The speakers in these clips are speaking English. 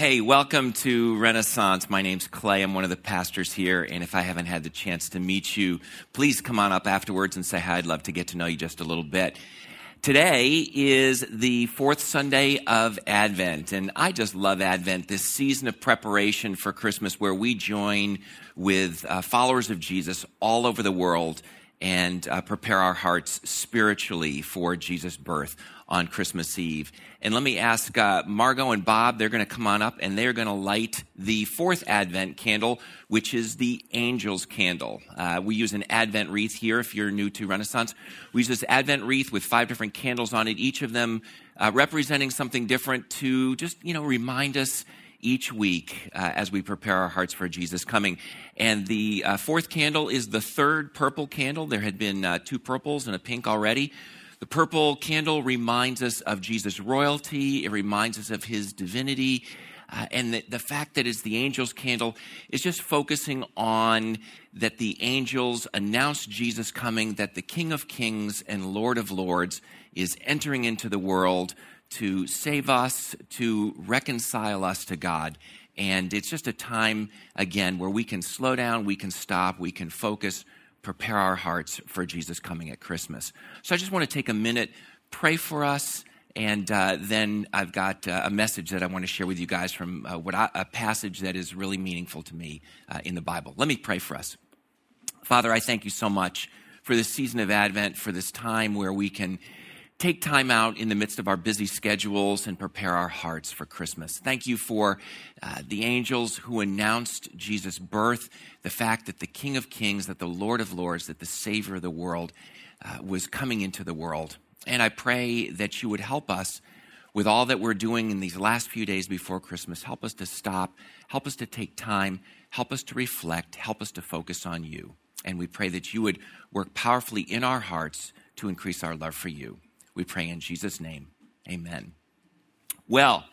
Hey, welcome to Renaissance. My name's Clay. I'm one of the pastors here. And if I haven't had the chance to meet you, please come on up afterwards and say hi. I'd love to get to know you just a little bit. Today is the fourth Sunday of Advent, and I just love Advent, this season of preparation for Christmas where we join with uh, followers of Jesus all over the world and uh, prepare our hearts spiritually for Jesus' birth on Christmas Eve. And let me ask uh, Margot and Bob, they're going to come on up and they're going to light the fourth Advent candle, which is the angel's candle. Uh, we use an Advent wreath here if you're new to Renaissance. We use this Advent wreath with five different candles on it, each of them uh, representing something different to just, you know, remind us each week uh, as we prepare our hearts for Jesus coming. And the uh, fourth candle is the third purple candle. There had been uh, two purples and a pink already. The purple candle reminds us of Jesus' royalty, it reminds us of his divinity. Uh, and the, the, fact that it's the angel's candle is just focusing on that the angels announce Jesus coming, that the King of Kings and Lord of Lords is entering into the world to save us, to reconcile us to God. And it's just a time, again, where we can slow down, we can stop, we can focus, prepare our hearts for Jesus coming at Christmas. So I just want to take a minute, pray for us, and uh, then I've got uh, a message that I want to share with you guys from uh, what I, a passage that is really meaningful to me uh, in the Bible. Let me pray for us. Father, I thank you so much for this season of Advent, for this time where we can take time out in the midst of our busy schedules and prepare our hearts for Christmas. Thank you for uh, the angels who announced Jesus' birth, the fact that the King of Kings, that the Lord of Lords, that the Savior of the world uh, was coming into the world. And I pray that you would help us with all that we're doing in these last few days before Christmas. Help us to stop, help us to take time, help us to reflect, help us to focus on you. And we pray that you would work powerfully in our hearts to increase our love for you. We pray in Jesus' name. Amen. Well,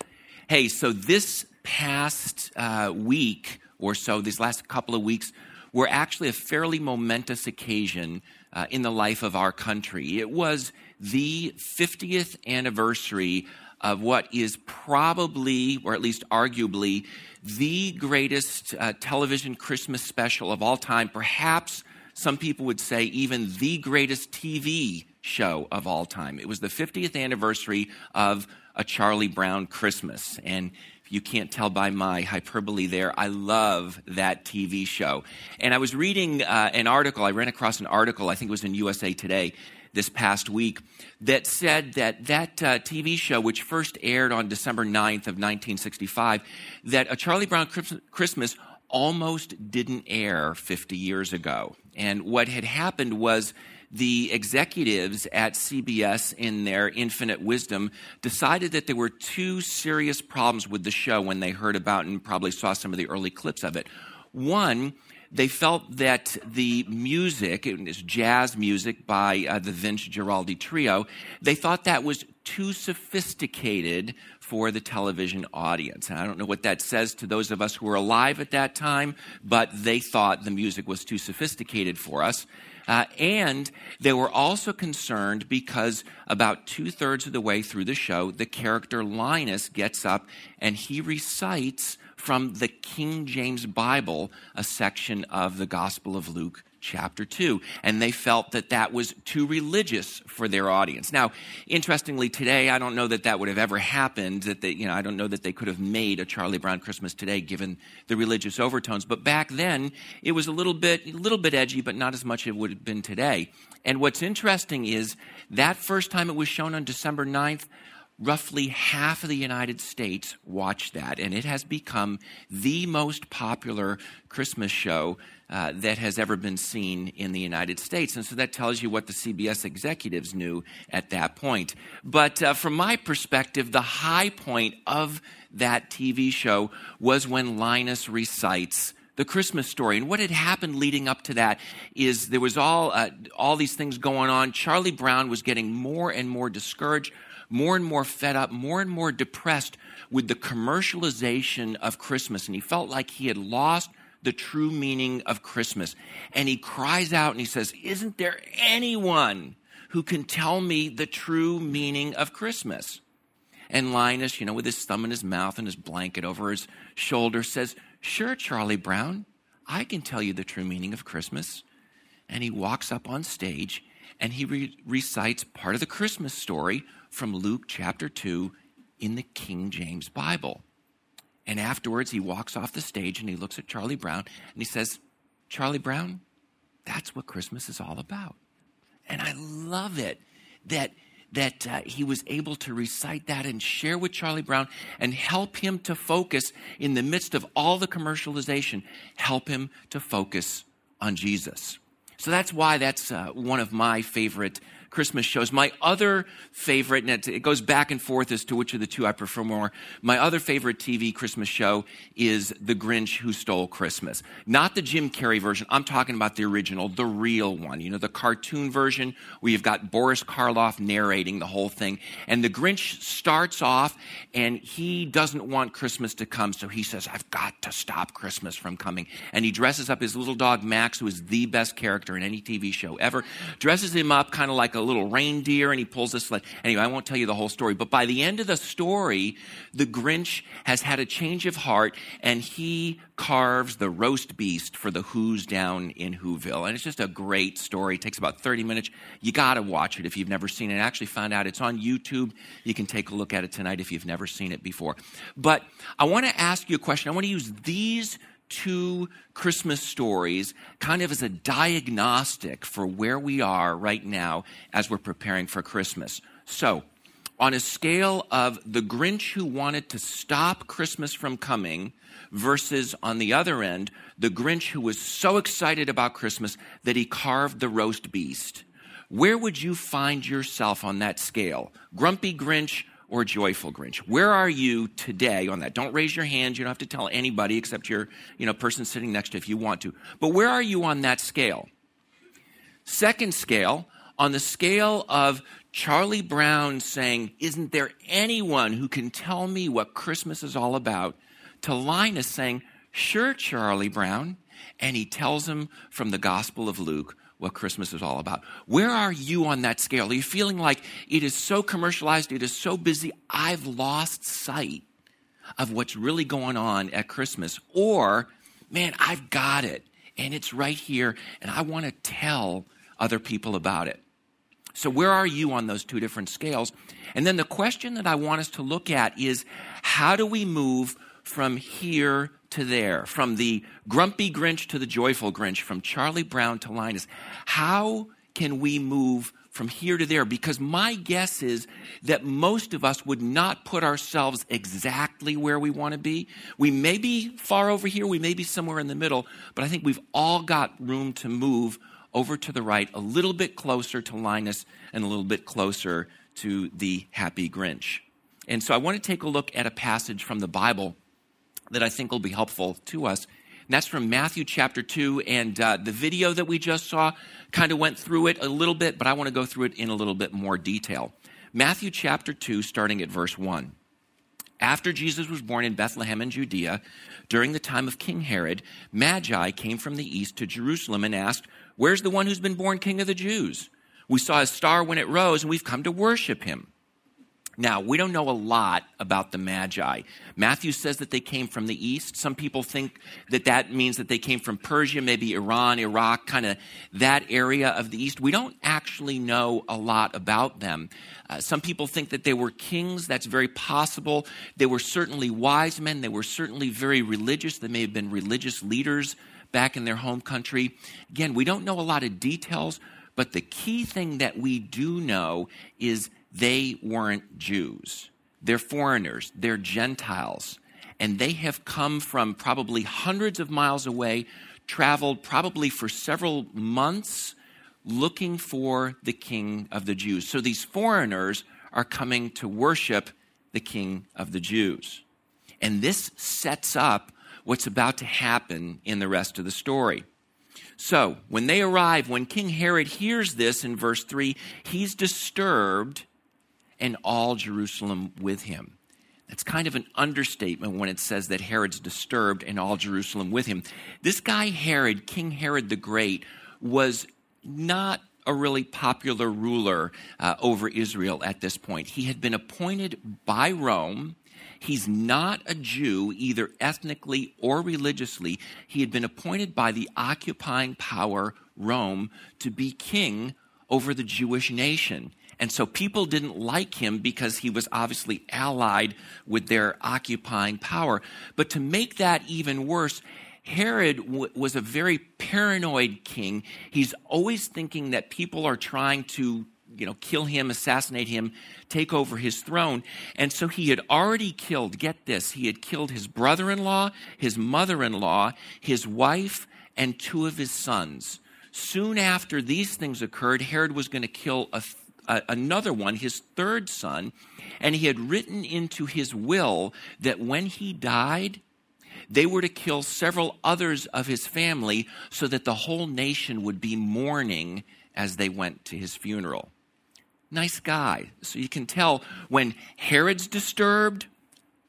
hey, so this past uh, week or so, these last couple of weeks, were actually a fairly momentous occasion uh, in the life of our country. It was the 50th anniversary of what is probably, or at least arguably, the greatest uh, television Christmas special of all time. Perhaps some people would say even the greatest TV show of all time. It was the 50th anniversary of A Charlie Brown Christmas. And you can't tell by my hyperbole there, I love that TV show. And I was reading uh, an article, I ran across an article, I think it was in USA Today this past week, that said that that uh, TV show, which first aired on December 9th of 1965, that A Charlie Brown Christmas almost didn't air 50 years ago. And what had happened was the executives at CBS, in their infinite wisdom, decided that there were two serious problems with the show when they heard about and probably saw some of the early clips of it. One, they felt that the music, it jazz music by uh, the Vince Guaraldi Trio, they thought that was too sophisticated for the television audience. And I don't know what that says to those of us who were alive at that time, but they thought the music was too sophisticated for us. Uh, and they were also concerned because about two thirds of the way through the show, the character Linus gets up and he recites from the King James Bible a section of the Gospel of Luke chapter 2. And they felt that that was too religious for their audience. Now, interestingly, today, I don't know that that would have ever happened, that they, you know, I don't know that they could have made a Charlie Brown Christmas today given the religious overtones. But back then, it was a little bit, a little bit edgy, but not as much as it would have been today. And what's interesting is that first time it was shown on December 9th, roughly half of the United States watched that, and it has become the most popular Christmas show uh, that has ever been seen in the United States. And so that tells you what the CBS executives knew at that point. But uh, from my perspective, the high point of that TV show was when Linus recites the Christmas story. And what had happened leading up to that is there was all, uh, all these things going on. Charlie Brown was getting more and more discouraged more and more fed up, more and more depressed with the commercialization of Christmas. And he felt like he had lost the true meaning of Christmas. And he cries out and he says, Isn't there anyone who can tell me the true meaning of Christmas? And Linus, you know, with his thumb in his mouth and his blanket over his shoulder, says, Sure, Charlie Brown, I can tell you the true meaning of Christmas. And he walks up on stage and he re- recites part of the Christmas story from Luke chapter 2 in the King James Bible. And afterwards, he walks off the stage and he looks at Charlie Brown and he says, Charlie Brown, that's what Christmas is all about. And I love it that that uh, he was able to recite that and share with Charlie Brown and help him to focus in the midst of all the commercialization, help him to focus on Jesus. So that's why that's uh, one of my favorite Christmas shows. My other favorite, and it goes back and forth as to which of the two I prefer more. My other favorite TV Christmas show is The Grinch Who Stole Christmas. Not the Jim Carrey version. I'm talking about the original, the real one. You know, the cartoon version where you've got Boris Karloff narrating the whole thing. And the Grinch starts off and he doesn't want Christmas to come. So he says, I've got to stop Christmas from coming. And he dresses up his little dog Max, who is the best character in any TV show ever, dresses him up kind of like a little reindeer and he pulls this sled. Anyway, I won't tell you the whole story, but by the end of the story, the Grinch has had a change of heart and he carves the roast beast for the Who's down in Whoville. And it's just a great story. It takes about 30 minutes. You got to watch it if you've never seen it. I actually found out it's on YouTube. You can take a look at it tonight if you've never seen it before. But I want to ask you a question. I want to use these two Christmas stories kind of as a diagnostic for where we are right now as we're preparing for Christmas. So, on a scale of the Grinch who wanted to stop Christmas from coming versus on the other end, the Grinch who was so excited about Christmas that he carved the roast beast, where would you find yourself on that scale? Grumpy Grinch or joyful Grinch? Where are you today on that? Don't raise your hand. You don't have to tell anybody except your, you know, person sitting next to you if you want to. But where are you on that scale? Second scale, on the scale of Charlie Brown saying, Isn't there anyone who can tell me what Christmas is all about? to Linus saying, Sure, Charlie Brown. And he tells him from the Gospel of Luke what Christmas is all about. Where are you on that scale? Are you feeling like it is so commercialized, it is so busy, I've lost sight of what's really going on at Christmas? Or, man, I've got it and it's right here and I want to tell other people about it. So, where are you on those two different scales? And then the question that I want us to look at is how do we move from here to there, from the grumpy Grinch to the joyful Grinch, from Charlie Brown to Linus. How can we move from here to there? Because my guess is that most of us would not put ourselves exactly where we want to be. We may be far over here, we may be somewhere in the middle, but I think we've all got room to move over to the right, a little bit closer to Linus and a little bit closer to the happy Grinch. And so I want to take a look at a passage from the Bible that I think will be helpful to us. And that's from Matthew chapter 2. And uh, the video that we just saw kind of went through it a little bit, but I want to go through it in a little bit more detail. Matthew chapter 2, starting at verse 1. After Jesus was born in Bethlehem in Judea, during the time of King Herod, Magi came from the east to Jerusalem and asked, Where's the one who's been born king of the Jews? We saw his star when it rose, and we've come to worship him. Now, we don't know a lot about the Magi. Matthew says that they came from the east. Some people think that that means that they came from Persia, maybe Iran, Iraq, kind of that area of the east. We don't actually know a lot about them. Uh, some people think that they were kings. That's very possible. They were certainly wise men. They were certainly very religious. They may have been religious leaders back in their home country. Again, we don't know a lot of details, but the key thing that we do know is they weren't Jews. They're foreigners, they're Gentiles, and they have come from probably hundreds of miles away, traveled probably for several months looking for the king of the Jews. So these foreigners are coming to worship the king of the Jews. And this sets up what's about to happen in the rest of the story. So, when they arrive, when King Herod hears this in verse 3, he's disturbed and all Jerusalem with him. That's kind of an understatement when it says that Herod's disturbed and all Jerusalem with him. This guy, Herod, King Herod the Great, was not a really popular ruler uh, over Israel at this point. He had been appointed by Rome. He's not a Jew, either ethnically or religiously. He had been appointed by the occupying power, Rome, to be king over the Jewish nation. And so people didn't like him because he was obviously allied with their occupying power. But to make that even worse, Herod w- was a very paranoid king. He's always thinking that people are trying to, you know, kill him, assassinate him, take over his throne. And so he had already killed, get this, he had killed his brother in law, his mother in law, his wife, and two of his sons. Soon after these things occurred, Herod was going to kill a another one, his third son, and he had written into his will that when he died, they were to kill several others of his family so that the whole nation would be mourning as they went to his funeral. Nice guy. So you can tell when Herod's disturbed,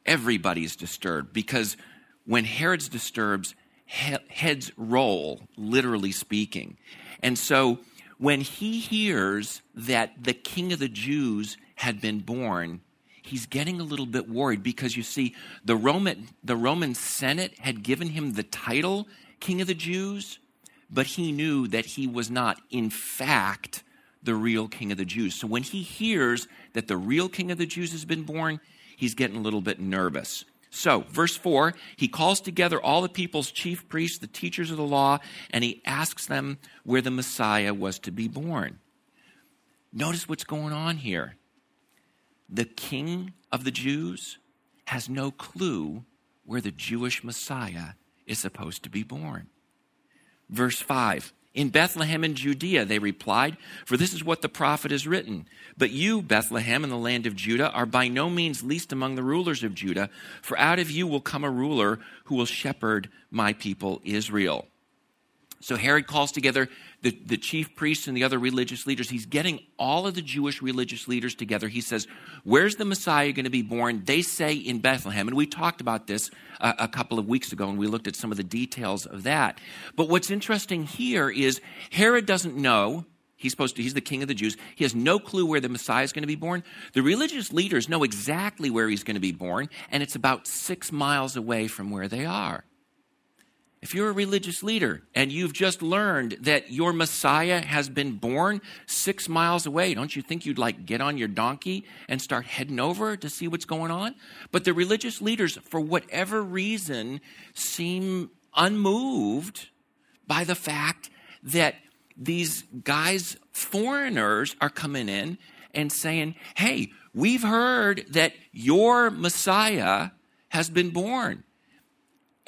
everybody's disturbed because when Herod's disturbed, heads roll, literally speaking. And so when he hears that the king of the Jews had been born, he's getting a little bit worried because you see, the Roman, the Roman Senate had given him the title king of the Jews, but he knew that he was not, in fact, the real king of the Jews. So when he hears that the real king of the Jews has been born, he's getting a little bit nervous. So, verse 4, he calls together all the people's chief priests, the teachers of the law, and he asks them where the Messiah was to be born. Notice what's going on here. The king of the Jews has no clue where the Jewish Messiah is supposed to be born. Verse 5 in Bethlehem in Judea, they replied, for this is what the prophet has written. But you, Bethlehem, in the land of Judah, are by no means least among the rulers of Judah, for out of you will come a ruler who will shepherd my people Israel. So Herod calls together the, the chief priests and the other religious leaders. He's getting all of the Jewish religious leaders together. He says, Where's the Messiah going to be born? They say in Bethlehem. And we talked about this a, a couple of weeks ago and we looked at some of the details of that. But what's interesting here is Herod doesn't know. He's supposed to, he's the king of the Jews. He has no clue where the Messiah is going to be born. The religious leaders know exactly where he's going to be born, and it's about six miles away from where they are. If you're a religious leader and you've just learned that your Messiah has been born six miles away, don't you think you'd like get on your donkey and start heading over to see what's going on? But the religious leaders, for whatever reason, seem unmoved by the fact that these guys, foreigners, are coming in and saying, Hey, we've heard that your Messiah has been born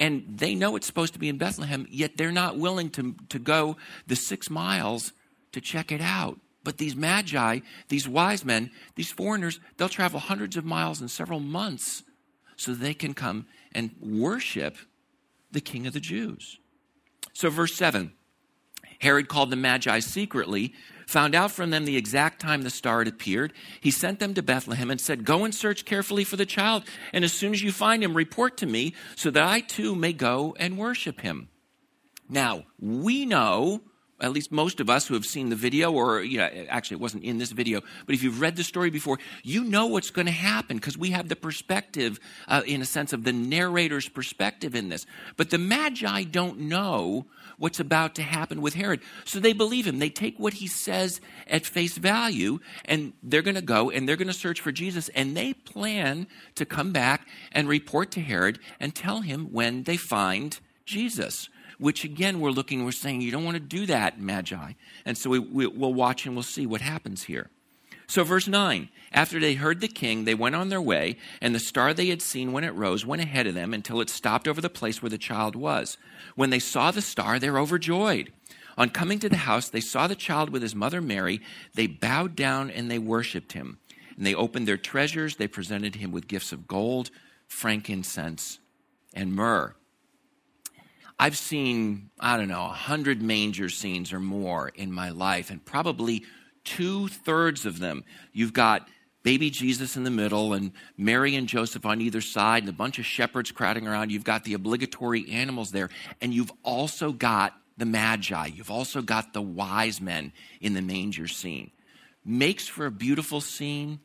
and they know it's supposed to be in Bethlehem, yet they're not willing to, to go the six miles to check it out. But these magi, these wise men, these foreigners, they'll travel hundreds of miles in several months so they can come and worship the King of the Jews. So, verse 7 Herod called the Magi secretly, found out from them the exact time the star had appeared. He sent them to Bethlehem and said, Go and search carefully for the child, and as soon as you find him, report to me, so that I too may go and worship him. Now, we know at least most of us who have seen the video, or you know, actually, it wasn't in this video, but if you've read the story before, you know what's going to happen because we have the perspective, uh, in a sense, of the narrator's perspective in this. But the Magi don't know what's about to happen with Herod. So they believe him. They take what he says at face value, and they're going to go and they're going to search for Jesus, and they plan to come back and report to Herod and tell him when they find Jesus which again we're looking, we're saying, you don't want to do that, Magi. And so we, we, we'll watch and we'll see what happens here. So, verse 9 After they heard the king, they went on their way, and the star they had seen when it rose went ahead of them until it stopped over the place where the child was. When they saw the star, they were overjoyed. On coming to the house, they saw the child with his mother Mary. They bowed down and they worshiped him. And they opened their treasures. They presented him with gifts of gold, frankincense, and myrrh. I've seen, I don't know, 100 manger scenes or more in my life, and probably two thirds of them, you've got baby Jesus in the middle and Mary and Joseph on either side and a bunch of shepherds crowding around. You've got the obligatory animals there, and you've also got the Magi. You've also got the wise men in the manger scene. Makes for a beautiful scene,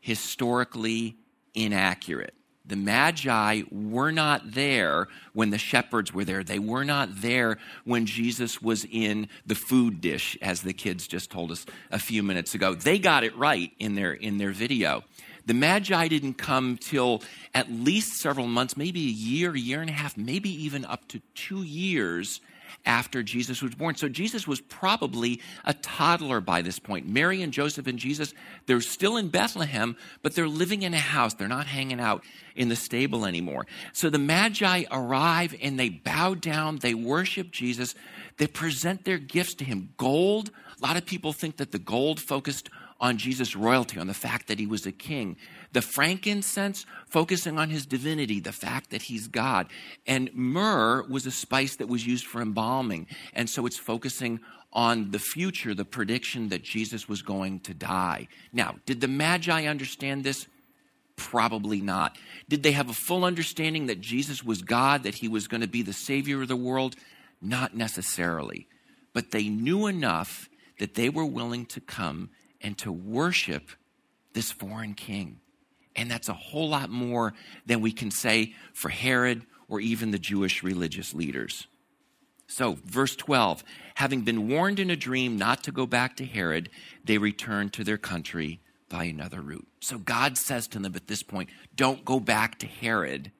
historically inaccurate. The Magi were not there when the shepherds were there. They were not there when Jesus was in the food dish, as the kids just told us a few minutes ago. They got it right in their, in their video. The Magi didn't come till at least several months, maybe a year, a year and a half, maybe even up to two years after Jesus was born. So Jesus was probably a toddler by this point. Mary and Joseph and Jesus, they're still in Bethlehem, but they're living in a house. They're not hanging out in the stable anymore. So the Magi arrive and they bow down, they worship Jesus, they present their gifts to him. Gold, a lot of people think that the gold focused on Jesus' royalty, on the fact that he was a king. The frankincense, focusing on his divinity, the fact that he's God. And myrrh was a spice that was used for embalming. And so it's focusing on the future, the prediction that Jesus was going to die. Now, did the Magi understand this? Probably not. Did they have a full understanding that Jesus was God, that he was going to be the Savior of the world? Not necessarily. But they knew enough that they were willing to come and to worship this foreign king. And that's a whole lot more than we can say for Herod or even the Jewish religious leaders. So, verse 12 having been warned in a dream not to go back to Herod, they returned to their country by another route. So, God says to them at this point, don't go back to Herod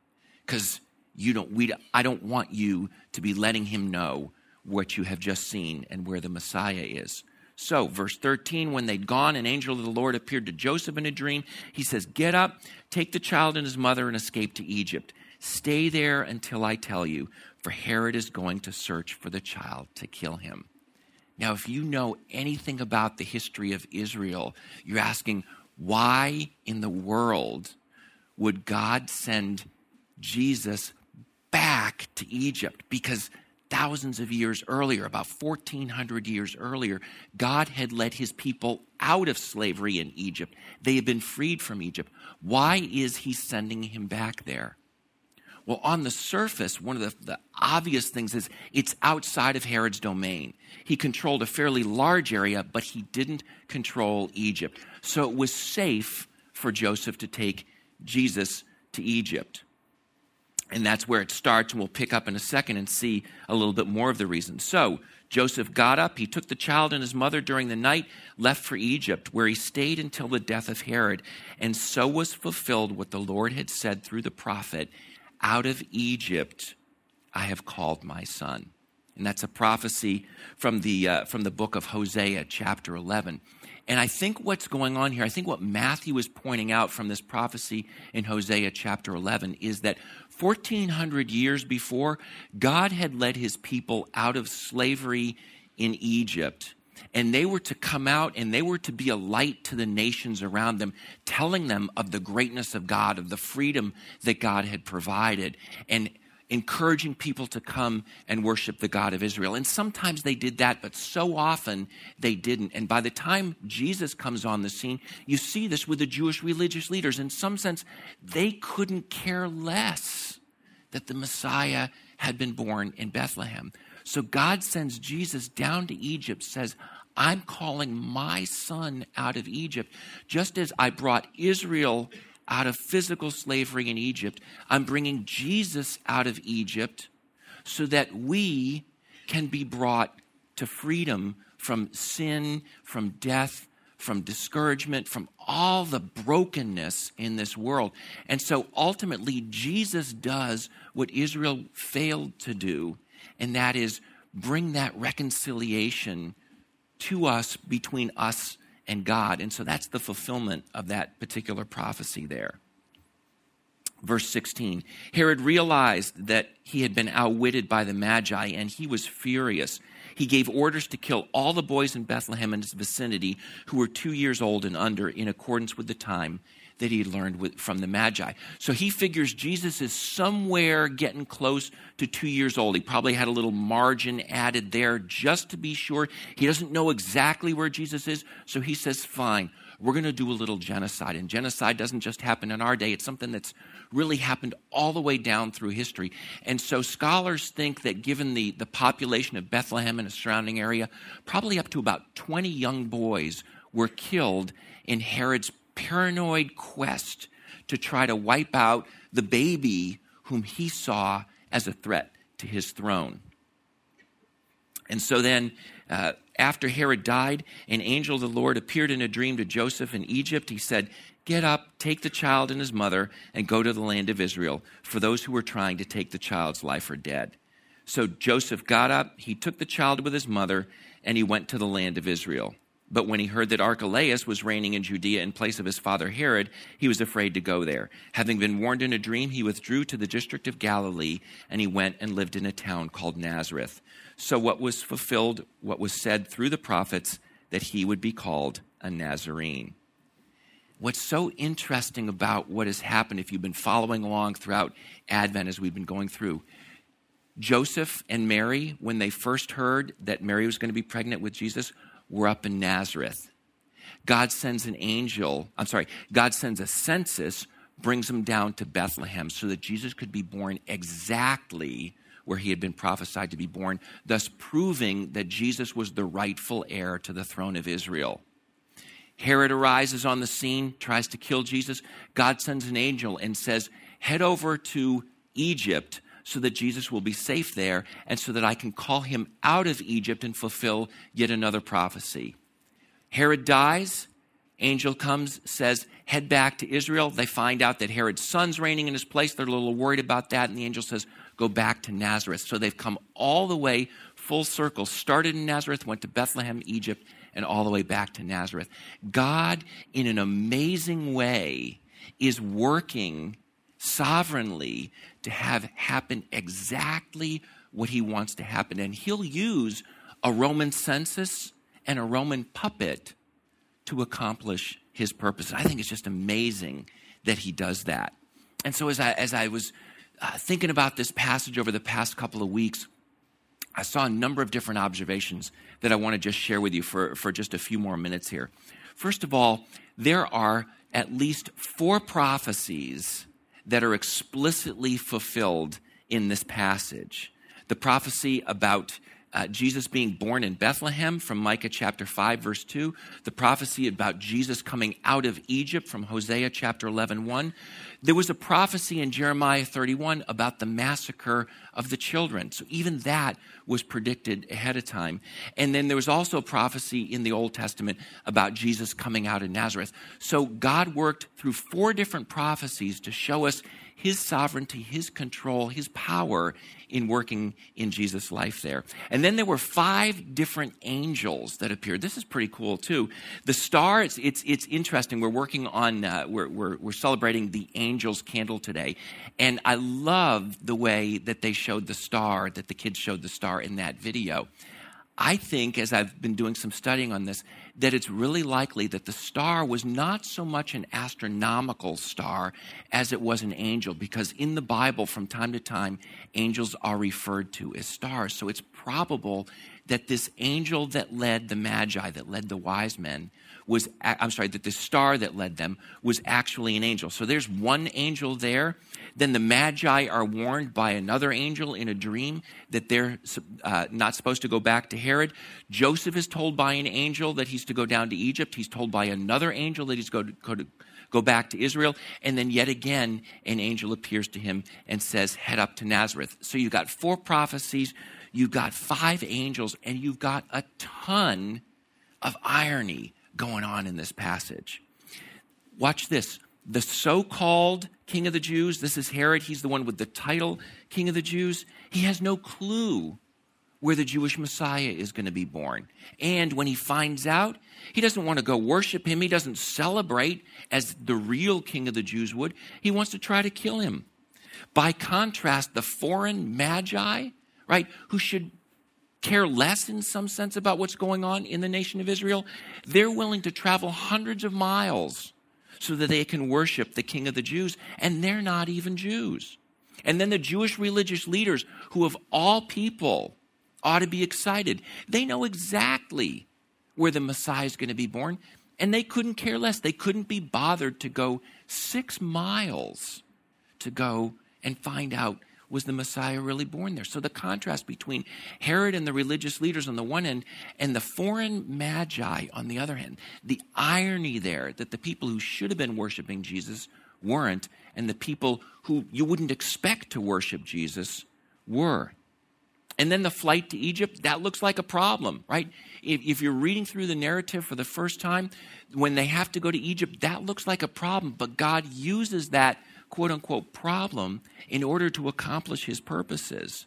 because you don't, we, I don't want you to be letting him know what you have just seen and where the Messiah is. So, verse 13, when they'd gone, an angel of the Lord appeared to Joseph in a dream. He says, Get up, take the child and his mother, and escape to Egypt. Stay there until I tell you, for Herod is going to search for the child to kill him. Now, if you know anything about the history of Israel, you're asking, why in the world would God send Jesus back to Egypt? Because thousands of years earlier, about 1400 years earlier, God had led his people out of slavery in Egypt. They had been freed from Egypt. Why is he sending him back there? Well, on the surface, one of the, the, obvious things is it's outside of Herod's domain. He controlled a fairly large area, but he didn't control Egypt. So it was safe for Joseph to take Jesus to Egypt. And that's where it starts, and we'll pick up in a second and see a little bit more of the reason. So, Joseph got up, he took the child and his mother during the night, left for Egypt, where he stayed until the death of Herod. And so was fulfilled what the Lord had said through the prophet Out of Egypt I have called my son. And that's a prophecy from the, uh, from the book of Hosea, chapter 11. And I think what's going on here, I think what Matthew is pointing out from this prophecy in Hosea chapter 11 is that 1400 years before, God had led his people out of slavery in Egypt. And they were to come out and they were to be a light to the nations around them, telling them of the greatness of God, of the freedom that God had provided. And encouraging people to come and worship the God of Israel. And sometimes they did that, but so often they didn't. And by the time Jesus comes on the scene, you see this with the Jewish religious leaders. In some sense, they couldn't care less that the Messiah had been born in Bethlehem. So God sends Jesus down to Egypt, says, I'm calling my son out of Egypt, just as I brought Israel out of physical slavery in Egypt. I'm bringing Jesus out of Egypt so that we can be brought to freedom from sin, from death, from discouragement, from all the brokenness in this world. And so ultimately, Jesus does what Israel failed to do, and that is bring that reconciliation to us between us and God. And so that's the fulfillment of that particular prophecy there. Verse 16 Herod realized that he had been outwitted by the Magi, and he was furious. He gave orders to kill all the boys in Bethlehem and its vicinity who were two years old and under, in accordance with the time that he learned with, from the Magi. So he figures Jesus is somewhere getting close to two years old. He probably had a little margin added there just to be sure. He doesn't know exactly where Jesus is, so he says, Fine, we're going to do a little genocide. And genocide doesn't just happen in our day, it's something that's really happened all the way down through history. And so scholars think that given the, the population of Bethlehem and the surrounding area, probably up to about 20 young boys were killed in Herod's paranoid quest to try to wipe out the baby whom he saw as a threat to his throne. And so then, uh, after Herod died, an angel of the Lord appeared in a dream to Joseph in Egypt. He said, Get up, take the child and his mother, and go to the land of Israel, for those who were trying to take the child's life are dead. So Joseph got up, he took the child with his mother, and he went to the land of Israel. But when he heard that Archelaus was reigning in Judea in place of his father Herod, he was afraid to go there. Having been warned in a dream, he withdrew to the district of Galilee, and he went and lived in a town called Nazareth. So, what was fulfilled, what was said through the prophets, that he would be called a Nazarene. What's so interesting about what has happened, if you've been following along throughout Advent as we've been going through, Joseph and Mary, when they first heard that Mary was going to be pregnant with Jesus, were up in Nazareth. God sends an angel, I'm sorry, God sends a census, brings them down to Bethlehem so that Jesus could be born exactly where he had been prophesied to be born, thus proving that Jesus was the rightful heir to the throne of Israel. Herod arises on the scene, tries to kill Jesus. God sends an angel and says, Head over to Egypt so that Jesus will be safe there and so that I can call him out of Egypt and fulfill yet another prophecy. Herod dies. Angel comes, says, head back to Israel. They find out that Herod's son's reigning in his place. They're a little worried about that. And the angel says, go back to Nazareth. So they've come all the way full circle, started in Nazareth, went to Bethlehem, Egypt, and all the way back to Nazareth. God, in an amazing way, is working sovereignly to have happen exactly what he wants to happen. And he'll use a Roman census and a Roman puppet to accomplish his purpose. I think it's just amazing that he does that. And so as I, as I was uh, thinking about this passage over the past couple of weeks, I saw a number of different observations that I want to just share with you for, for just a few more minutes here. First of all, there are at least four prophecies that are explicitly fulfilled in this passage. The prophecy about uh, Jesus being born in Bethlehem from Micah chapter 5, verse 2, the prophecy about Jesus coming out of Egypt from Hosea chapter 11, 1. There was a prophecy in Jeremiah 31 about the massacre of the children. So even that was predicted ahead of time. And then there was also a prophecy in the Old Testament about Jesus coming out of Nazareth. So God worked through four different prophecies to show us his sovereignty, his control, his power in working in Jesus' life there. And then there were five different angels that appeared. This is pretty cool too. The star, it's, it's, it's interesting. We're working on, uh, we're, we're, we're celebrating the angel's candle today. And I love the way that they showed the star, that the kids showed the star in that video. I think, as I've been doing some studying on this, that it's really likely that the star was not so much an astronomical star as it was an angel, because in the Bible, from time to time, angels are referred to as stars. So it's probable that this angel that led the Magi, that led the wise men, was, I'm sorry, that the star that led them was actually an angel. So there's one angel there. Then the Magi are warned by another angel in a dream that they're uh, not supposed to go back to Herod. Joseph is told by an angel that he's to go down to Egypt. He's told by another angel that he's going to go to go back to Israel. And then yet again, an angel appears to him and says, head up to Nazareth. So you've got four prophecies, you've got five angels, and you've got a ton of irony going on in this passage. Watch this. The so called king of the Jews, this is Herod, he's the one with the title king of the Jews, he has no clue where the Jewish Messiah is going to be born. And when he finds out, he doesn't want to go worship him. He doesn't celebrate as the real king of the Jews would. He wants to try to kill him. By contrast, the foreign magi, right, who should care less in some sense about what's going on in the nation of Israel, they're willing to travel hundreds of miles so that they can worship the king of the Jews, and they're not even Jews. And then the Jewish religious leaders, who of all people ought to be excited, they know exactly where the Messiah is going to be born. And they couldn't care less. They couldn't be bothered to go six miles to go and find out was the Messiah really born there? So the contrast between Herod and the religious leaders on the one end and the foreign magi on the other hand, the irony there that the people who should have been worshiping Jesus weren't, and the people who you wouldn't expect to worship Jesus were. And then the flight to Egypt, that looks like a problem, right? If, if, you're reading through the narrative for the first time, when they have to go to Egypt, that looks like a problem. But God uses that quote unquote problem in order to accomplish his purposes.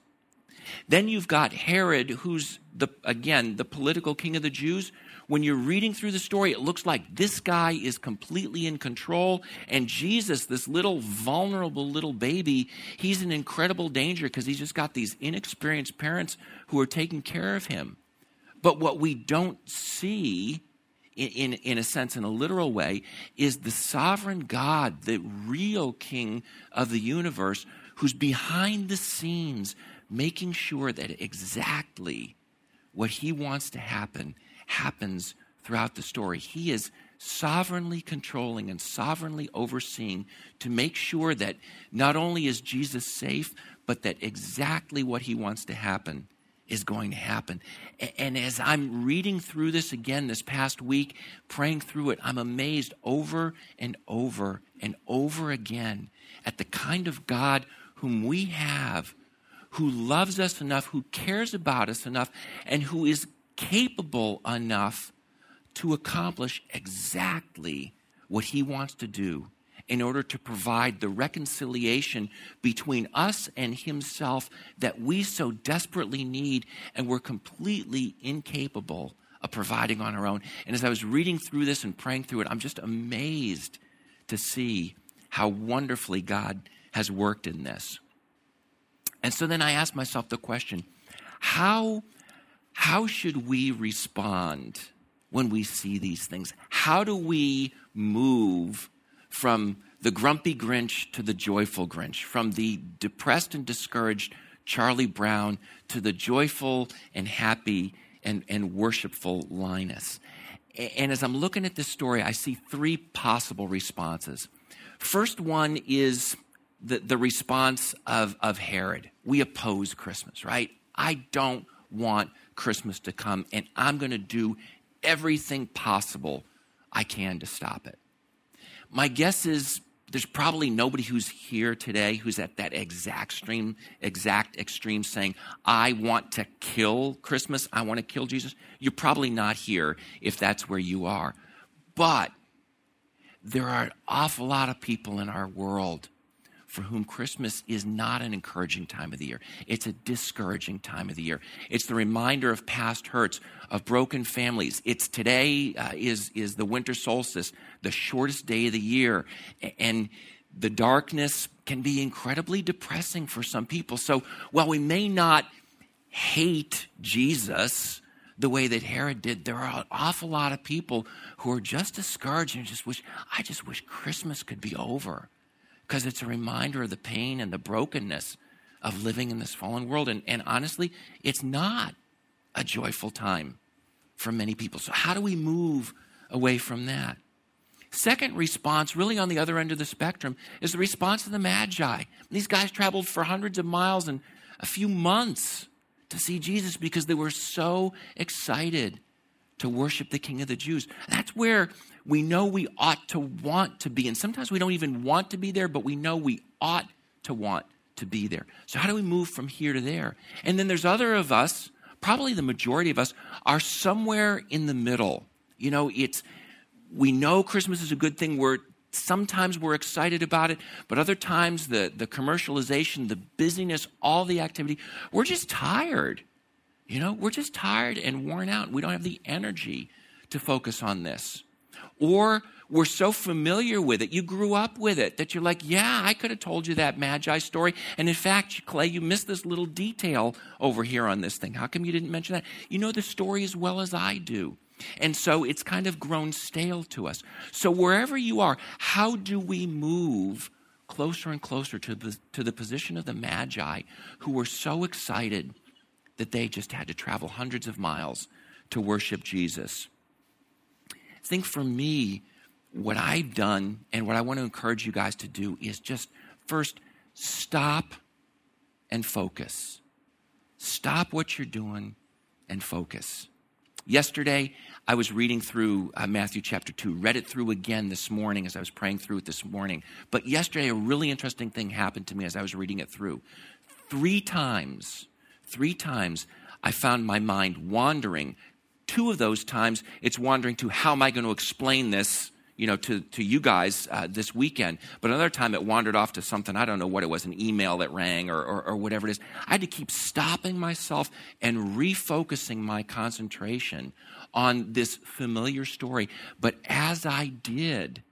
Then you've got Herod, who's the, again, the political king of the Jews. When you're reading through the story, it looks like this guy is completely in control. And Jesus, this little vulnerable little baby, he's in incredible danger because he's just got these inexperienced parents who are taking care of him. But what we don't see in, in, a sense, in a literal way, is the sovereign God, the real king of the universe, who's behind the scenes making sure that exactly what he wants to happen happens throughout the story. He is sovereignly controlling and sovereignly overseeing to make sure that not only is Jesus safe, but that exactly what he wants to happen is going to happen. And as I'm reading through this again this past week, praying through it, I'm amazed over and over and over again at the kind of God whom we have, who loves us enough, who cares about us enough, and who is capable enough to accomplish exactly what he wants to do in order to provide the reconciliation between us and Himself that we so desperately need and we're completely incapable of providing on our own. And as I was reading through this and praying through it, I'm just amazed to see how wonderfully God has worked in this. And so then I asked myself the question how, how should we respond when we see these things? How do we move from the grumpy Grinch to the joyful Grinch, from the depressed and discouraged Charlie Brown to the joyful and happy and, and worshipful Linus. And as I'm looking at this story, I see three possible responses. First one is the, the response of, of Herod. We oppose Christmas, right? I don't want Christmas to come, and I'm going to do everything possible I can to stop it. My guess is there's probably nobody who's here today who's at that exact extreme, exact extreme saying, I want to kill Christmas, I want to kill Jesus. You're probably not here if that's where you are. But there are an awful lot of people in our world for whom Christmas is not an encouraging time of the year. It's a discouraging time of the year. It's the reminder of past hurts, of broken families. It's today uh, is, is the winter solstice, the shortest day of the year. And the darkness can be incredibly depressing for some people. So while we may not hate Jesus, the way that Herod did, there are an awful lot of people who are just discouraged and just wish, I just wish Christmas could be over because it's a reminder of the pain and the brokenness of living in this fallen world. And, and honestly, it's not a joyful time for many people. So, how do we move away from that? Second response, really on the other end of the spectrum, is the response of the Magi. These guys traveled for hundreds of miles and a few months to see Jesus because they were so excited to worship the King of the Jews. That's where we know we ought to want to be. And sometimes we don't even want to be there, but we know we ought to want to be there. So, how do we move from here to there? And then there's other of us, probably the majority of us, are somewhere in the middle. You know, it's, we know Christmas is a good thing. We're, sometimes we're excited about it, but other times the, the commercialization, the busyness, all the activity, we're just tired. You know, we're just tired and worn out. We don't have the energy to focus on this. Or we're so familiar with it, you grew up with it, that you're like, yeah, I could have told you that Magi story. And in fact, Clay, you missed this little detail over here on this thing. How come you didn't mention that? You know the story as well as I do. And so it's kind of grown stale to us. So wherever you are, how do we move closer and closer to the, to the position of the Magi who were so excited that they just had to travel hundreds of miles to worship Jesus? think for me, what I've done and what I want to encourage you guys to do is just first stop and focus. Stop what you're doing and focus. Yesterday, I was reading through uh, Matthew chapter 2, read it through again this morning as I was praying through it this morning. But yesterday, a really interesting thing happened to me as I was reading it through. Three times, three times, I found my mind wandering. Two of those times, it's wandering to how am I going to explain this you know, to, to you guys uh, this weekend. But another time it wandered off to something, I don't know what it was, an email that rang or, or, or whatever it is. I had to keep stopping myself and refocusing my concentration on this familiar story. But as I did,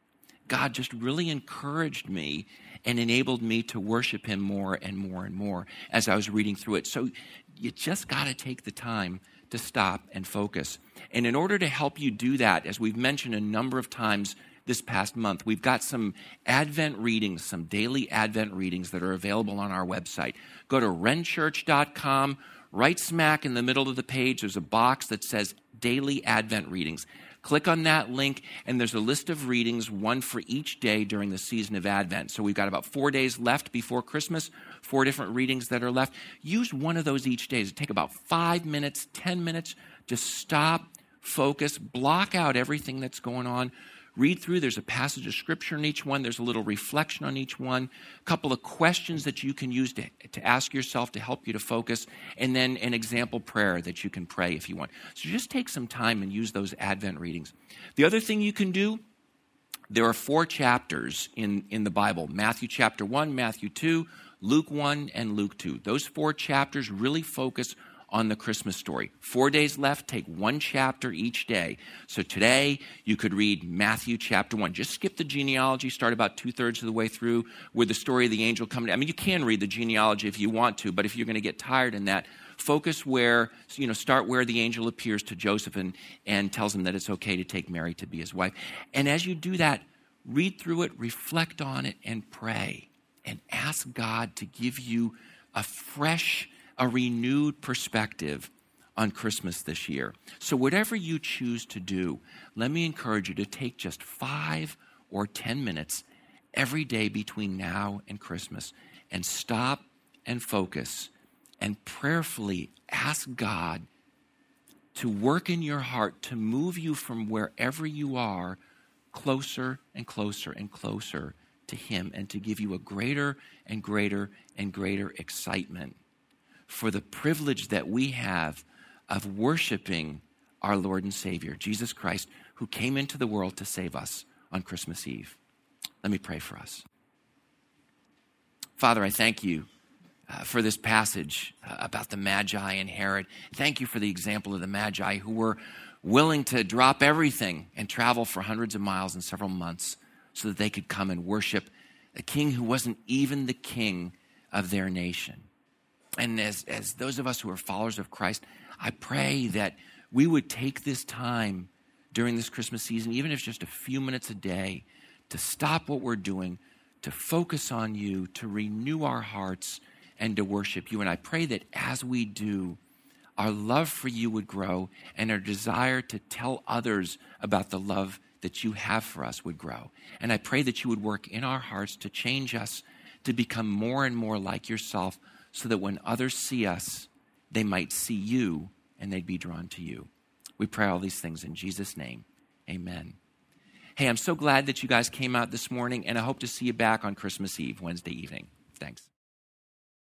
God just really encouraged me and enabled me to worship Him more and more and more as I was reading through it. So you just got to take the time to stop and focus. And in order to help you do that, as we've mentioned a number of times this past month, we've got some Advent readings, some daily Advent readings that are available on our website. Go to renchurch.com, right smack in the middle of the page, there's a box that says Daily Advent Readings. Click on that link, and there's a list of readings, one for each day during the season of Advent. So we've got about four days left before Christmas, four different readings that are left. Use one of those each day. It Take about five minutes, 10 minutes. Just stop, focus, block out everything that's going on read through. There's a passage of scripture in each one, there's a little reflection on each one, a couple of questions that you can use to, to ask yourself to help you to focus, and then an example prayer that you can pray if you want. So just take some time and use those Advent readings. The other thing you can do, there are four chapters in, in the Bible Matthew chapter 1, Matthew 2, Luke 1, and Luke 2. Those four chapters really focus on the Christmas story. Four days left, take one chapter each day. So today, you could read Matthew chapter one. Just skip the genealogy, start about two thirds of the way through with the story of the angel coming. I mean, you can read the genealogy if you want to, but if you're going to get tired in that, focus where, you know, start where the angel appears to Joseph and, and tells him that it's okay to take Mary to be his wife. And as you do that, read through it, reflect on it, and pray. And ask God to give you a fresh, a renewed perspective on Christmas this year. So, whatever you choose to do, let me encourage you to take just five or 10 minutes every day between now and Christmas and stop and focus and prayerfully ask God to work in your heart to move you from wherever you are closer and closer and closer to Him and to give you a greater and greater and greater excitement for the privilege that we have of worshiping our Lord and Savior, Jesus Christ, who came into the world to save us on Christmas Eve. Let me pray for us. Father, I thank you uh, for this passage uh, about the Magi and Herod. Thank you for the example of the Magi who were willing to drop everything and travel for hundreds of miles in several months so that they could come and worship a king who wasn't even the king of their nation. And as, as those of us who are followers of Christ, I pray that we would take this time during this Christmas season, even if it's just a few minutes a day, to stop what we're doing, to focus on you, to renew our hearts, and to worship you. And I pray that as we do, our love for you would grow and our desire to tell others about the love that you have for us would grow. And I pray that you would work in our hearts to change us to become more and more like yourself so that when others see us, they might see you and they'd be drawn to you. We pray all these things in Jesus' name. Amen. Hey, I'm so glad that you guys came out this morning, and I hope to see you back on Christmas Eve, Wednesday evening. Thanks.